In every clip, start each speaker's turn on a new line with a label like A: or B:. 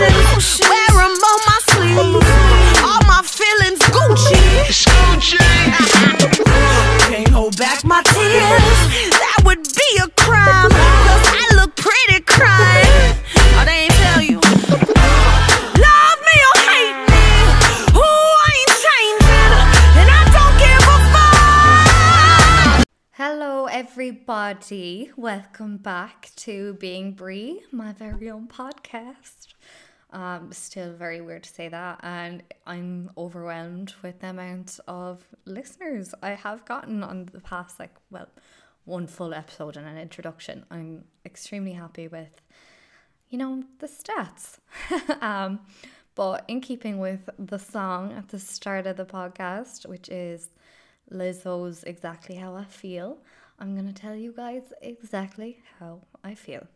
A: emotions. Wear 'em on my sleeve. All my feelings Gucci. Can't hold back my tears. That would be a crime. Cause I look pretty crying. Oh, they ain't tell you. Love me or hate me. Ooh, I ain't changing. And I don't give a fuck.
B: Hello, everybody. Welcome back to Being Brie, my very own podcast. Um, still very weird to say that, and I'm overwhelmed with the amount of listeners I have gotten on the past, like, well, one full episode and an introduction. I'm extremely happy with, you know, the stats. um, but in keeping with the song at the start of the podcast, which is Lizzo's Exactly How I Feel, I'm going to tell you guys exactly how I feel.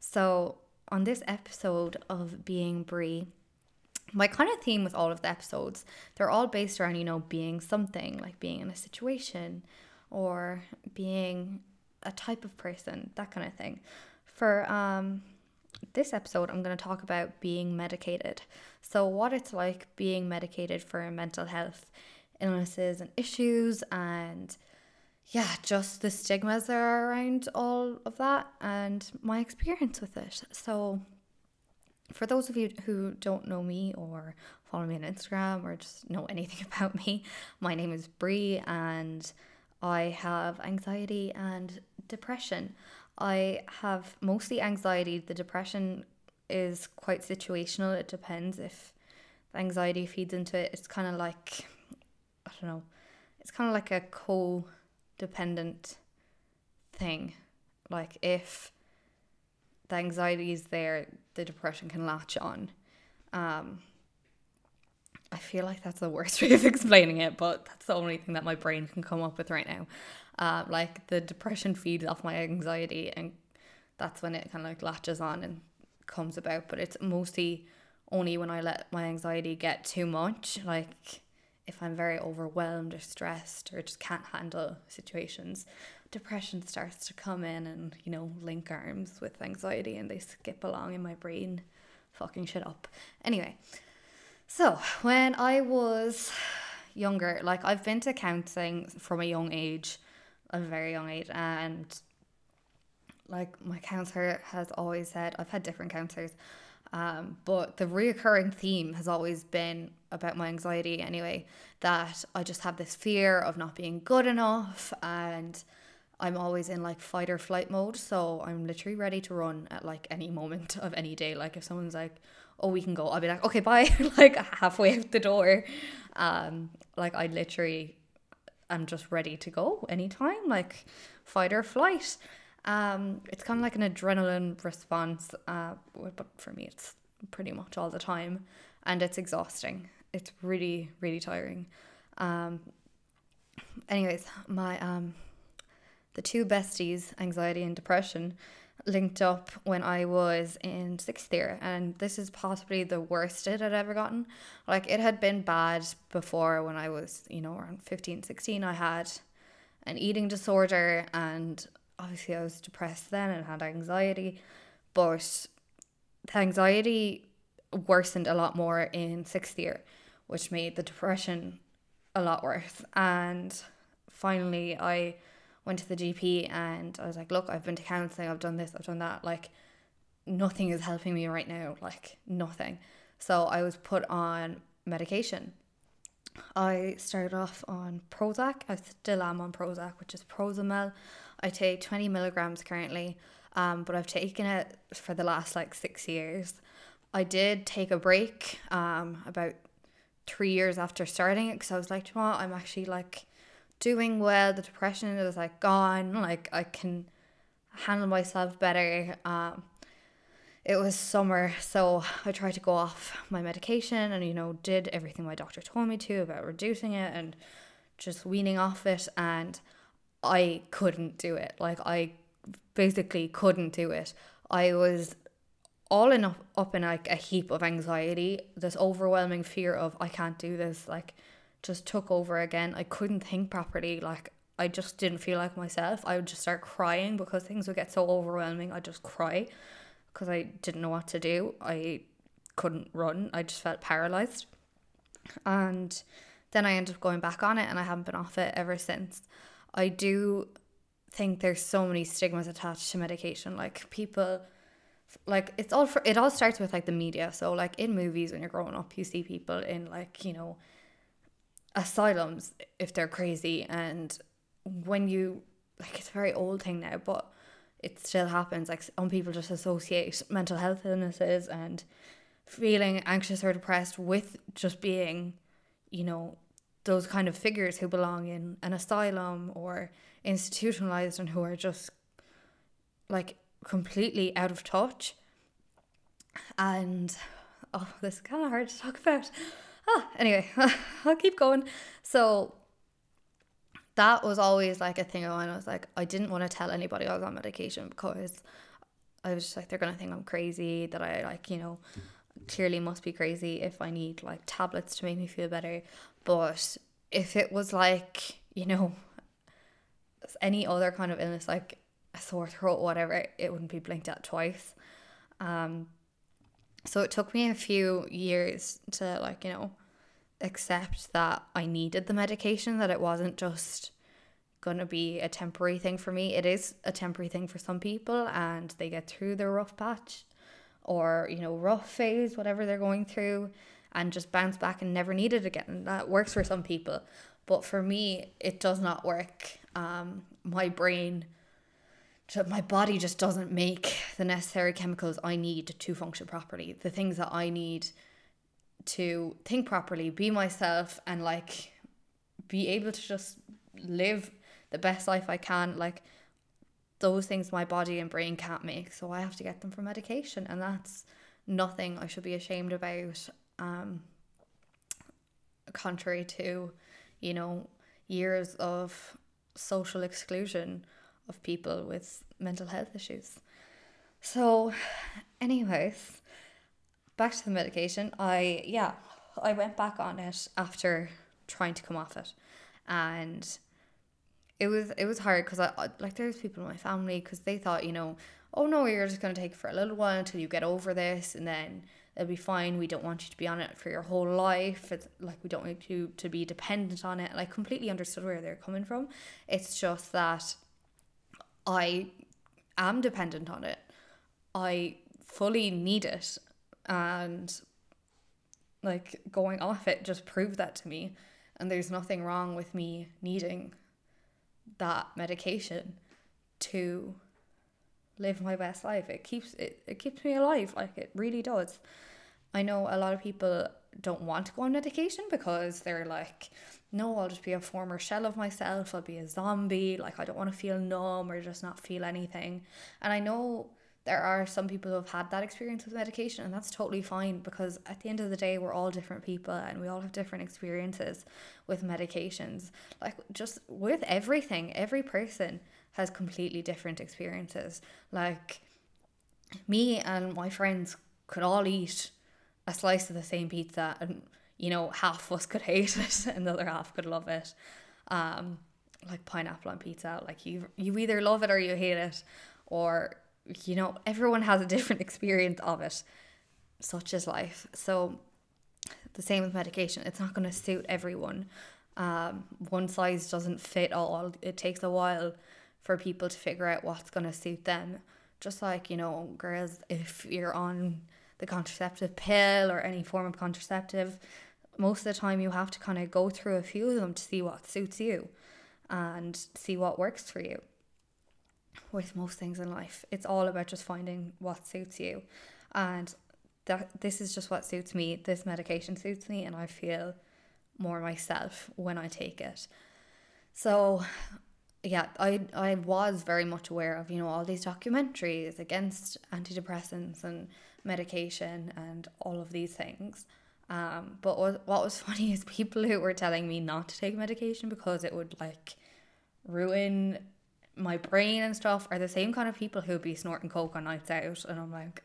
B: So, on this episode of Being Brie, my kind of theme with all of the episodes, they're all based around, you know, being something, like being in a situation or being a type of person, that kind of thing. For um this episode, I'm going to talk about being medicated. So, what it's like being medicated for mental health illnesses and issues, and yeah, just the stigmas that are around all of that, and my experience with it. So, for those of you who don't know me or follow me on Instagram or just know anything about me, my name is Brie and I have anxiety and depression. I have mostly anxiety. The depression is quite situational. It depends if anxiety feeds into it. It's kind of like, I don't know, it's kind of like a codependent thing. Like if the anxiety is there, the depression can latch on. Um, I feel like that's the worst way of explaining it, but that's the only thing that my brain can come up with right now. Uh, like the depression feeds off my anxiety, and that's when it kind of like latches on and comes about. But it's mostly only when I let my anxiety get too much, like if I'm very overwhelmed or stressed or just can't handle situations, depression starts to come in and, you know, link arms with anxiety and they skip along in my brain, fucking shit up. Anyway, so when I was younger, like I've been to counseling from a young age, a very young age, and like my counselor has always said, I've had different counselors, um, but the reoccurring theme has always been about my anxiety anyway, that I just have this fear of not being good enough and I'm always in like fight or flight mode. So I'm literally ready to run at like any moment of any day. Like if someone's like, oh, we can go, I'll be like, okay, bye, like halfway out the door. Um, like I literally am just ready to go anytime, like fight or flight. Um, it's kind of like an adrenaline response, uh, but for me, it's pretty much all the time, and it's exhausting. It's really, really tiring. Um, anyways, my um, the two besties, anxiety and depression, linked up when I was in sixth year, and this is possibly the worst it had ever gotten. Like it had been bad before when I was, you know, around 15, 16. I had an eating disorder, and obviously I was depressed then and had anxiety, but the anxiety worsened a lot more in sixth year, which made the depression a lot worse. And finally, I went to the GP and I was like, look, I've been to counseling, I've done this, I've done that. Like, nothing is helping me right now. Like, nothing. So I was put on medication. I started off on Prozac. I still am on Prozac, which is Prozamel. I take 20 milligrams currently, um, but I've taken it for the last like six years. I did take a break um, about three years after starting it because I was like, you what, I'm actually like doing well. The depression is like gone. Like I can handle myself better. Um, it was summer, so I tried to go off my medication and you know did everything my doctor told me to about reducing it and just weaning off it, and I couldn't do it. Like I basically couldn't do it. I was all in up, up in like a heap of anxiety, this overwhelming fear of I can't do this, like just took over again. I couldn't think properly. Like I just didn't feel like myself. I would just start crying because things would get so overwhelming. I'd just cry because I didn't know what to do. I couldn't run. I just felt paralyzed. And then I ended up going back on it and I haven't been off it ever since. I do think there's so many stigmas attached to medication. Like people like it's all for it all starts with like the media. So like in movies when you're growing up you see people in like, you know, asylums if they're crazy and when you like it's a very old thing now, but it still happens. Like some people just associate mental health illnesses and feeling anxious or depressed with just being, you know, those kind of figures who belong in an asylum or institutionalized and who are just like completely out of touch. And oh, this is kind of hard to talk about. Ah, anyway, I'll keep going. So that was always like a thing of mine. I was like, I didn't want to tell anybody I was on medication because I was just like, they're gonna think I'm crazy. That I like, you know, clearly must be crazy if I need like tablets to make me feel better. But if it was like, you know, any other kind of illness, like a sore throat, whatever, it wouldn't be blinked at twice. Um, so it took me a few years to like, you know, accept that I needed the medication, that it wasn't just to be a temporary thing for me. It is a temporary thing for some people and they get through their rough patch or, you know, rough phase, whatever they're going through, and just bounce back and never need it again. That works for some people. But for me, it does not work. Um, my brain, my body just doesn't make the necessary chemicals I need to function properly. The things that I need to think properly, be myself, and like be able to just live the best life I can. Like those things my body and brain can't make. So I have to get them from medication, and that's nothing I should be ashamed about. Um, contrary to, you know, years of social exclusion of people with mental health issues. So, anyways, back to the medication. I yeah, I went back on it after trying to come off it, and it was it was hard because I like there's people in my family because they thought you know oh no you're just gonna take it for a little while until you get over this and then it'll be fine. We don't want you to be on it for your whole life. It's like we don't want you to be dependent on it. Like completely understood where they're coming from. It's just that I am dependent on it. I fully need it. And like going off it just proved that to me. And there's nothing wrong with me needing that medication to live my best life. It keeps it, it keeps me alive. Like it really does. I know a lot of people don't want to go on medication because they're like no i'll just be a former shell of myself. I'll be a zombie. Like i don't want to feel numb or just not feel anything. And i know there are some people who have had that experience with medication and that's totally fine because at the end of the day we're all different people and we all have different experiences with medications. Like just with everything every person has completely different experiences. Like me and my friends could all eat a slice of the same pizza and you know half of us could hate it and the other half could love it um like pineapple on pizza like you you either love it or you hate it or you know, everyone has a different experience of it. Such is life. So, the same with medication, it's not going to suit everyone. Um, one size doesn't fit all. It takes a while for people to figure out what's going to suit them. Just like, you know, girls, if you're on the contraceptive pill or any form of contraceptive, most of the time you have to kind of go through a few of them to see what suits you and see what works for you with most things in life. It's all about just finding what suits you. And that this is just what suits me. This medication suits me and I feel more myself when I take it. So yeah, I I was very much aware of, you know, all these documentaries against antidepressants and medication and all of these things. Um, but what, what was funny is people who were telling me not to take medication because it would like ruin my brain and stuff are the same kind of people who be snorting coke on nights out, and I'm like,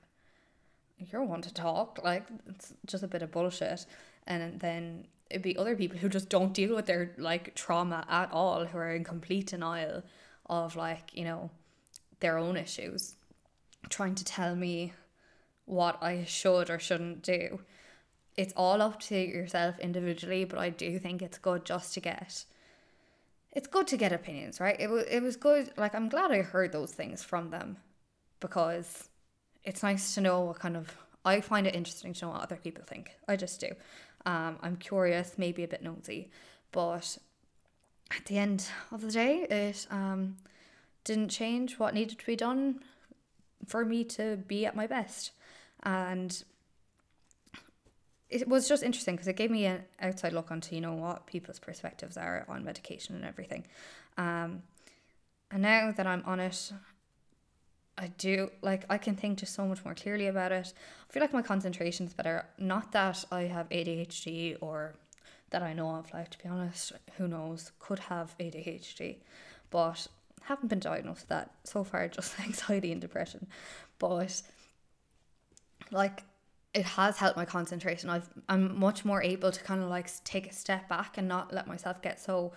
B: you're one to talk. Like it's just a bit of bullshit. And then it'd be other people who just don't deal with their like trauma at all, who are in complete denial of like you know their own issues, trying to tell me what I should or shouldn't do. It's all up to yourself individually, but I do think it's good just to get it's good to get opinions, right? It was it was good. Like I'm glad I heard those things from them because it's nice to know what kind of I find it interesting to know what other people think. I just do. Um, I'm curious, maybe a bit nosy, but at the end of the day, it um, didn't change what needed to be done for me to be at my best. And it was just interesting because it gave me an outside look onto, you know, what people's perspectives are on medication and everything. Um, and now that I'm on it, I do like I can think just so much more clearly about it. I feel like my concentration is better. Not that I have ADHD or that I know of, like to be honest, who knows, could have ADHD, but haven't been diagnosed with that so far, just anxiety and depression. But like it has helped my concentration. I've I'm much more able to kind of like take a step back and not let myself get so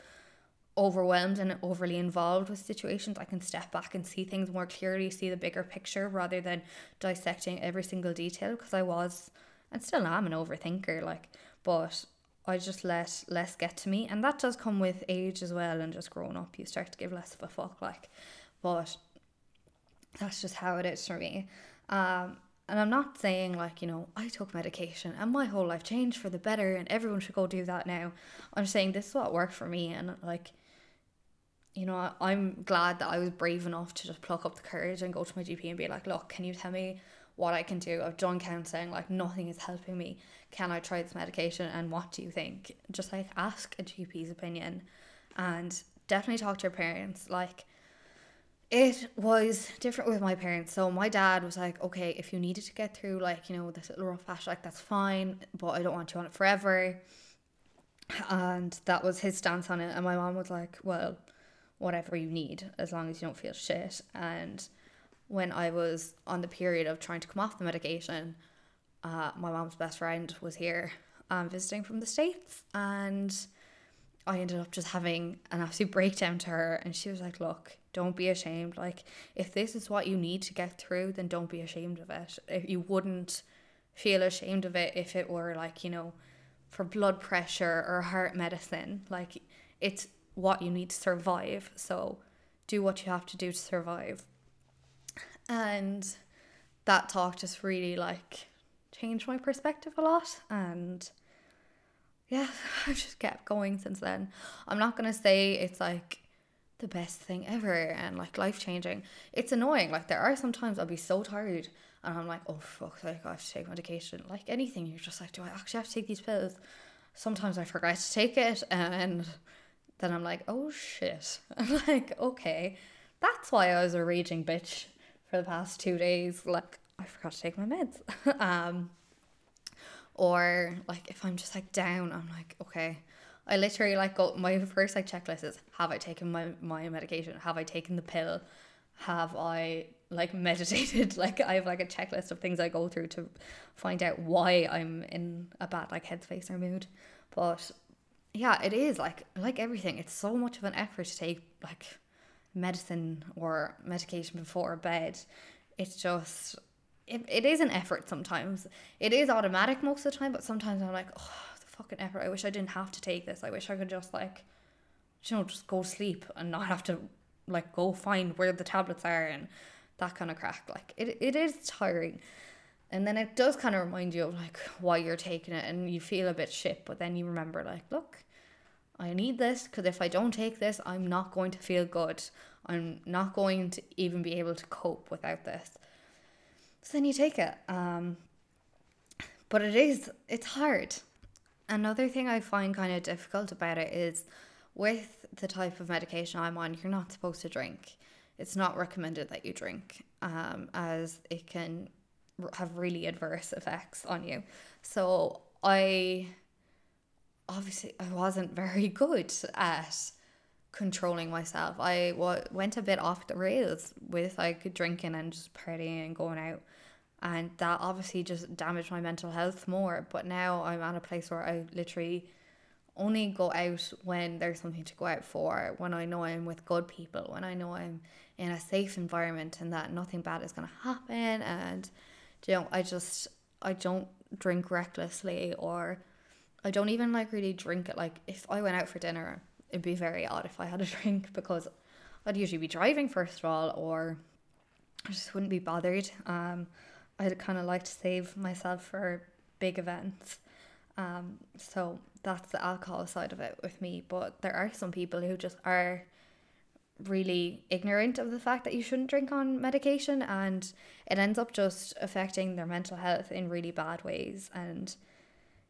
B: overwhelmed and overly involved with situations. I can step back and see things more clearly, see the bigger picture rather than dissecting every single detail because I was and still am an overthinker like but I just let less get to me and that does come with age as well and just growing up you start to give less of a fuck like but that's just how it is for me um and I'm not saying like, you know, I took medication and my whole life changed for the better and everyone should go do that now. I'm saying this is what worked for me and like you know, I'm glad that I was brave enough to just pluck up the courage and go to my GP and be like, look, can you tell me what I can do? I've done counseling, like nothing is helping me. Can I try this medication and what do you think? Just like ask a GP's opinion and definitely talk to your parents. Like it was different with my parents. So my dad was like, okay, if you needed to get through like, you know, this little rough patch, like that's fine, but I don't want you on it forever. And that was his stance on it. And my mom was like, well, whatever you need, as long as you don't feel shit. And when I was on the period of trying to come off the medication, uh, my mom's best friend was here um, visiting from the States. And I ended up just having an absolute breakdown to her. And she was like, look, don't be ashamed. Like, if this is what you need to get through, then don't be ashamed of it. If you wouldn't feel ashamed of it if it were like, you know, for blood pressure or heart medicine. Like, it's what you need to survive. So, do what you have to do to survive. And that talk just really like changed my perspective a lot. And yeah, I've just kept going since then. I'm not gonna say it's like the best thing ever and like life changing. It's annoying. Like there are sometimes I'll be so tired and I'm like, oh fuck, like I have to take medication. Like anything, you're just like, do I actually have to take these pills? Sometimes I forget to take it and then I'm like, oh shit. I'm like, okay, that's why I was a raging bitch for the past two days. Like I forgot to take my meds. um, or like if I'm just like down, I'm like, okay, I literally like go my first like checklist is have I taken my my medication? Have I taken the pill? Have I like meditated? Like I have like a checklist of things I go through to find out why I'm in a bad like headspace or mood. But yeah, it is like like everything. It's so much of an effort to take like medicine or medication before bed. It's just it, it is an effort sometimes. It is automatic most of the time, but sometimes I'm like, oh, the fucking effort. I wish I didn't have to take this. I wish I could just like, you know, just go sleep and not have to like go find where the tablets are and that kind of crack. Like it, it is tiring. And then it does kind of remind you of like why you're taking it and you feel a bit shit, but then you remember like, look, I need this because if I don't take this, I'm not going to feel good. I'm not going to even be able to cope without this. So then you take it. Um, but it is, it's hard. Another thing I find kind of difficult about it is with the type of medication I'm on, you're not supposed to drink. It's not recommended that you drink, um, as it can have really adverse effects on you. So I obviously I wasn't very good at controlling myself. I w- went a bit off the rails with like drinking and just partying and going out. And that obviously just damaged my mental health more. But now i'm at a place where i literally only go out when there's something to go out for when i know i'm with good people when i know i'm in a safe environment and that nothing bad is going to happen. And you know, I just I don't drink recklessly or I don't even like really drink it. Like if I went out for dinner, it'd be very odd if I had a drink because I'd usually be driving first of all, or I just wouldn't be bothered. Um, I'd kind of like to save myself for big events. Um, so that's the alcohol side of it with me. But there are some people who just are really ignorant of the fact that you shouldn't drink on medication and it ends up just affecting their mental health in really bad ways and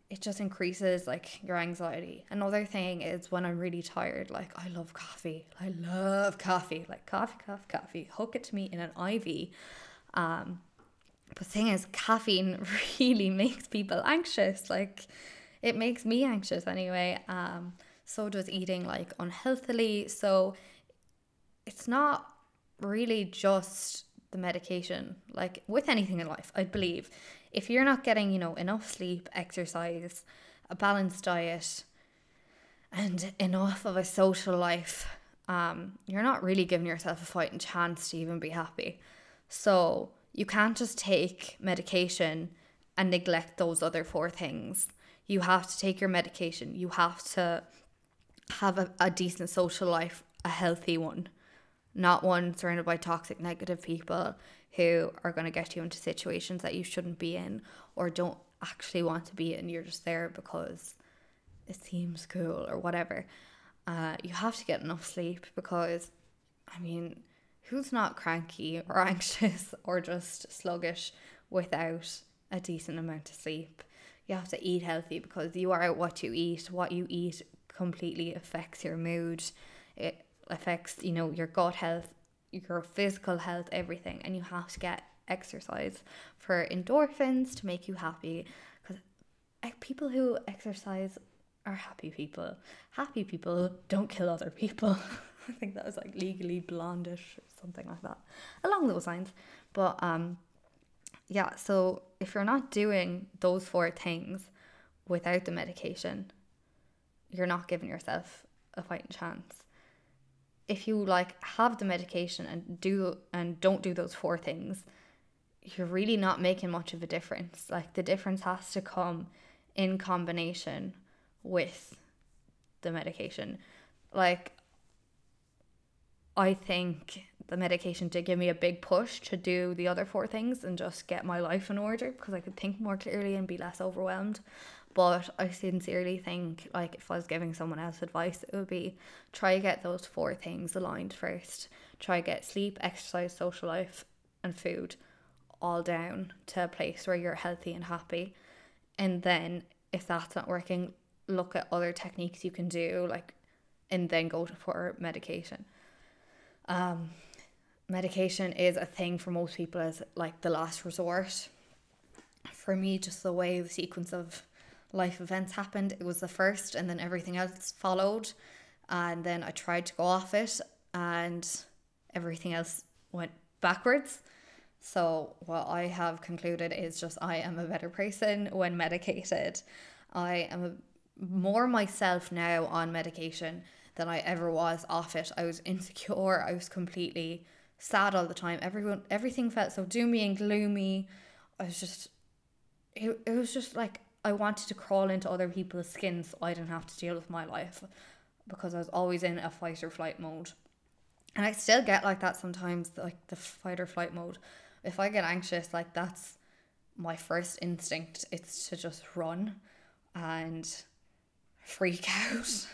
B: it just increases like your anxiety. Another thing is when I'm really tired, like I love coffee. I love coffee. Like coffee, coffee, coffee. Hook it to me in an IV. Um but the thing is caffeine really makes people anxious. Like it makes me anxious anyway. Um so does eating like unhealthily. So it's not really just the medication. Like with anything in life, I believe if you're not getting, you know, enough sleep, exercise, a balanced diet, and enough of a social life, um, you're not really giving yourself a fighting chance to even be happy. So you can't just take medication and neglect those other four things. You have to take your medication. You have to have a, a decent social life, a healthy one not one surrounded by toxic, negative people who are going to get you into situations that you shouldn't be in or don't actually want to be in. You're just there because it seems cool or whatever. Uh, you have to get enough sleep because, I mean, who's not cranky or anxious or just sluggish without a decent amount of sleep? You have to eat healthy because you are what you eat. What you eat completely affects your mood. It affects you know your gut health your physical health everything and you have to get exercise for endorphins to make you happy. Because people who exercise are happy people. Happy people don't kill other people. I think that was like legally blondish or something like that along those lines. But um yeah so if you're not doing those four things without the medication you're not giving yourself a fighting chance if you like have the medication and do and don't do those four things you're really not making much of a difference. Like the difference has to come in combination with the medication. Like i think the medication did give me a big push to do the other four things and just get my life in order because i could think more clearly and be less overwhelmed but I sincerely think like if I was giving someone else advice, it would be try to get those four things aligned first. Try get sleep, exercise, social life, and food all down to a place where you're healthy and happy. And then if that's not working, look at other techniques you can do, like and then go for medication. Um medication is a thing for most people as like the last resort. For me, just the way the sequence of life events happened. It was the first, and then everything else followed. And then I tried to go off it, and everything else went backwards. So, what I have concluded is just I am a better person when medicated. I am a, more myself now on medication than I ever was off it. I was insecure. I was completely sad all the time. Everyone, everything felt so doomy and gloomy. I was just, it, it was just like I wanted to crawl into other people's skin so I didn't have to deal with my life because I was always in a fight or flight mode. And I still get like that sometimes, like the fight or flight mode. If I get anxious, like that's my first instinct. It's to just run and freak out,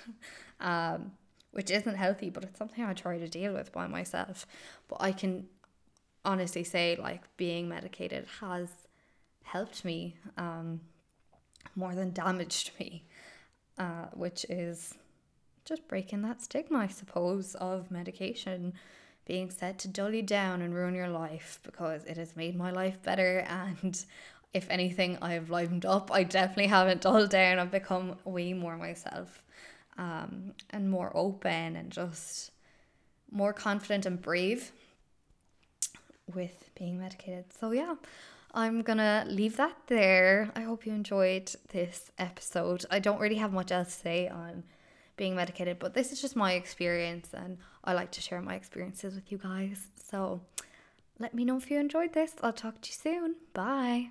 B: um, which isn't healthy, but it's something I try to deal with by myself. But I can honestly say, like, being medicated has helped me. Um, more than damaged me, uh, which is just breaking that stigma, I suppose, of medication being said to dull you down and ruin your life because it has made my life better. And if anything, I've livened up. I definitely haven't dulled down. I've become way more myself um, and more open and just more confident and brave with being medicated. So, yeah, I'm gonna leave that there. I hope you enjoyed this episode. I don't really have much else to say on being medicated, but this is just my experience, and I like to share my experiences with you guys. So let me know if you enjoyed this. I'll talk to you soon. Bye.